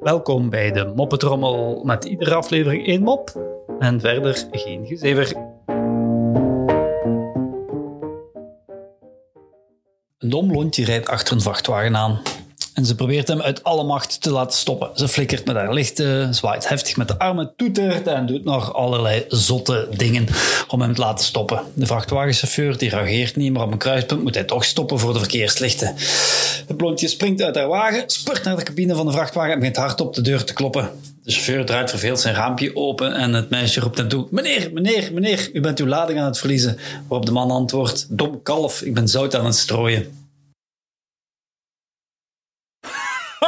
Welkom bij de Moppetrommel met iedere aflevering één mop en verder geen gezever. Een dom lontje rijdt achter een vrachtwagen aan. En ze probeert hem uit alle macht te laten stoppen. Ze flikkert met haar lichten, zwaait heftig met de armen, toetert en doet nog allerlei zotte dingen om hem te laten stoppen. De vrachtwagenchauffeur die reageert niet, maar op een kruispunt moet hij toch stoppen voor de verkeerslichten. Het blondje springt uit haar wagen, spurt naar de cabine van de vrachtwagen en begint hard op de deur te kloppen. De chauffeur draait verveeld zijn raampje open en het meisje roept hem toe: Meneer, meneer, meneer, u bent uw lading aan het verliezen. Waarop de man antwoordt: Dom kalf, ik ben zout aan het strooien.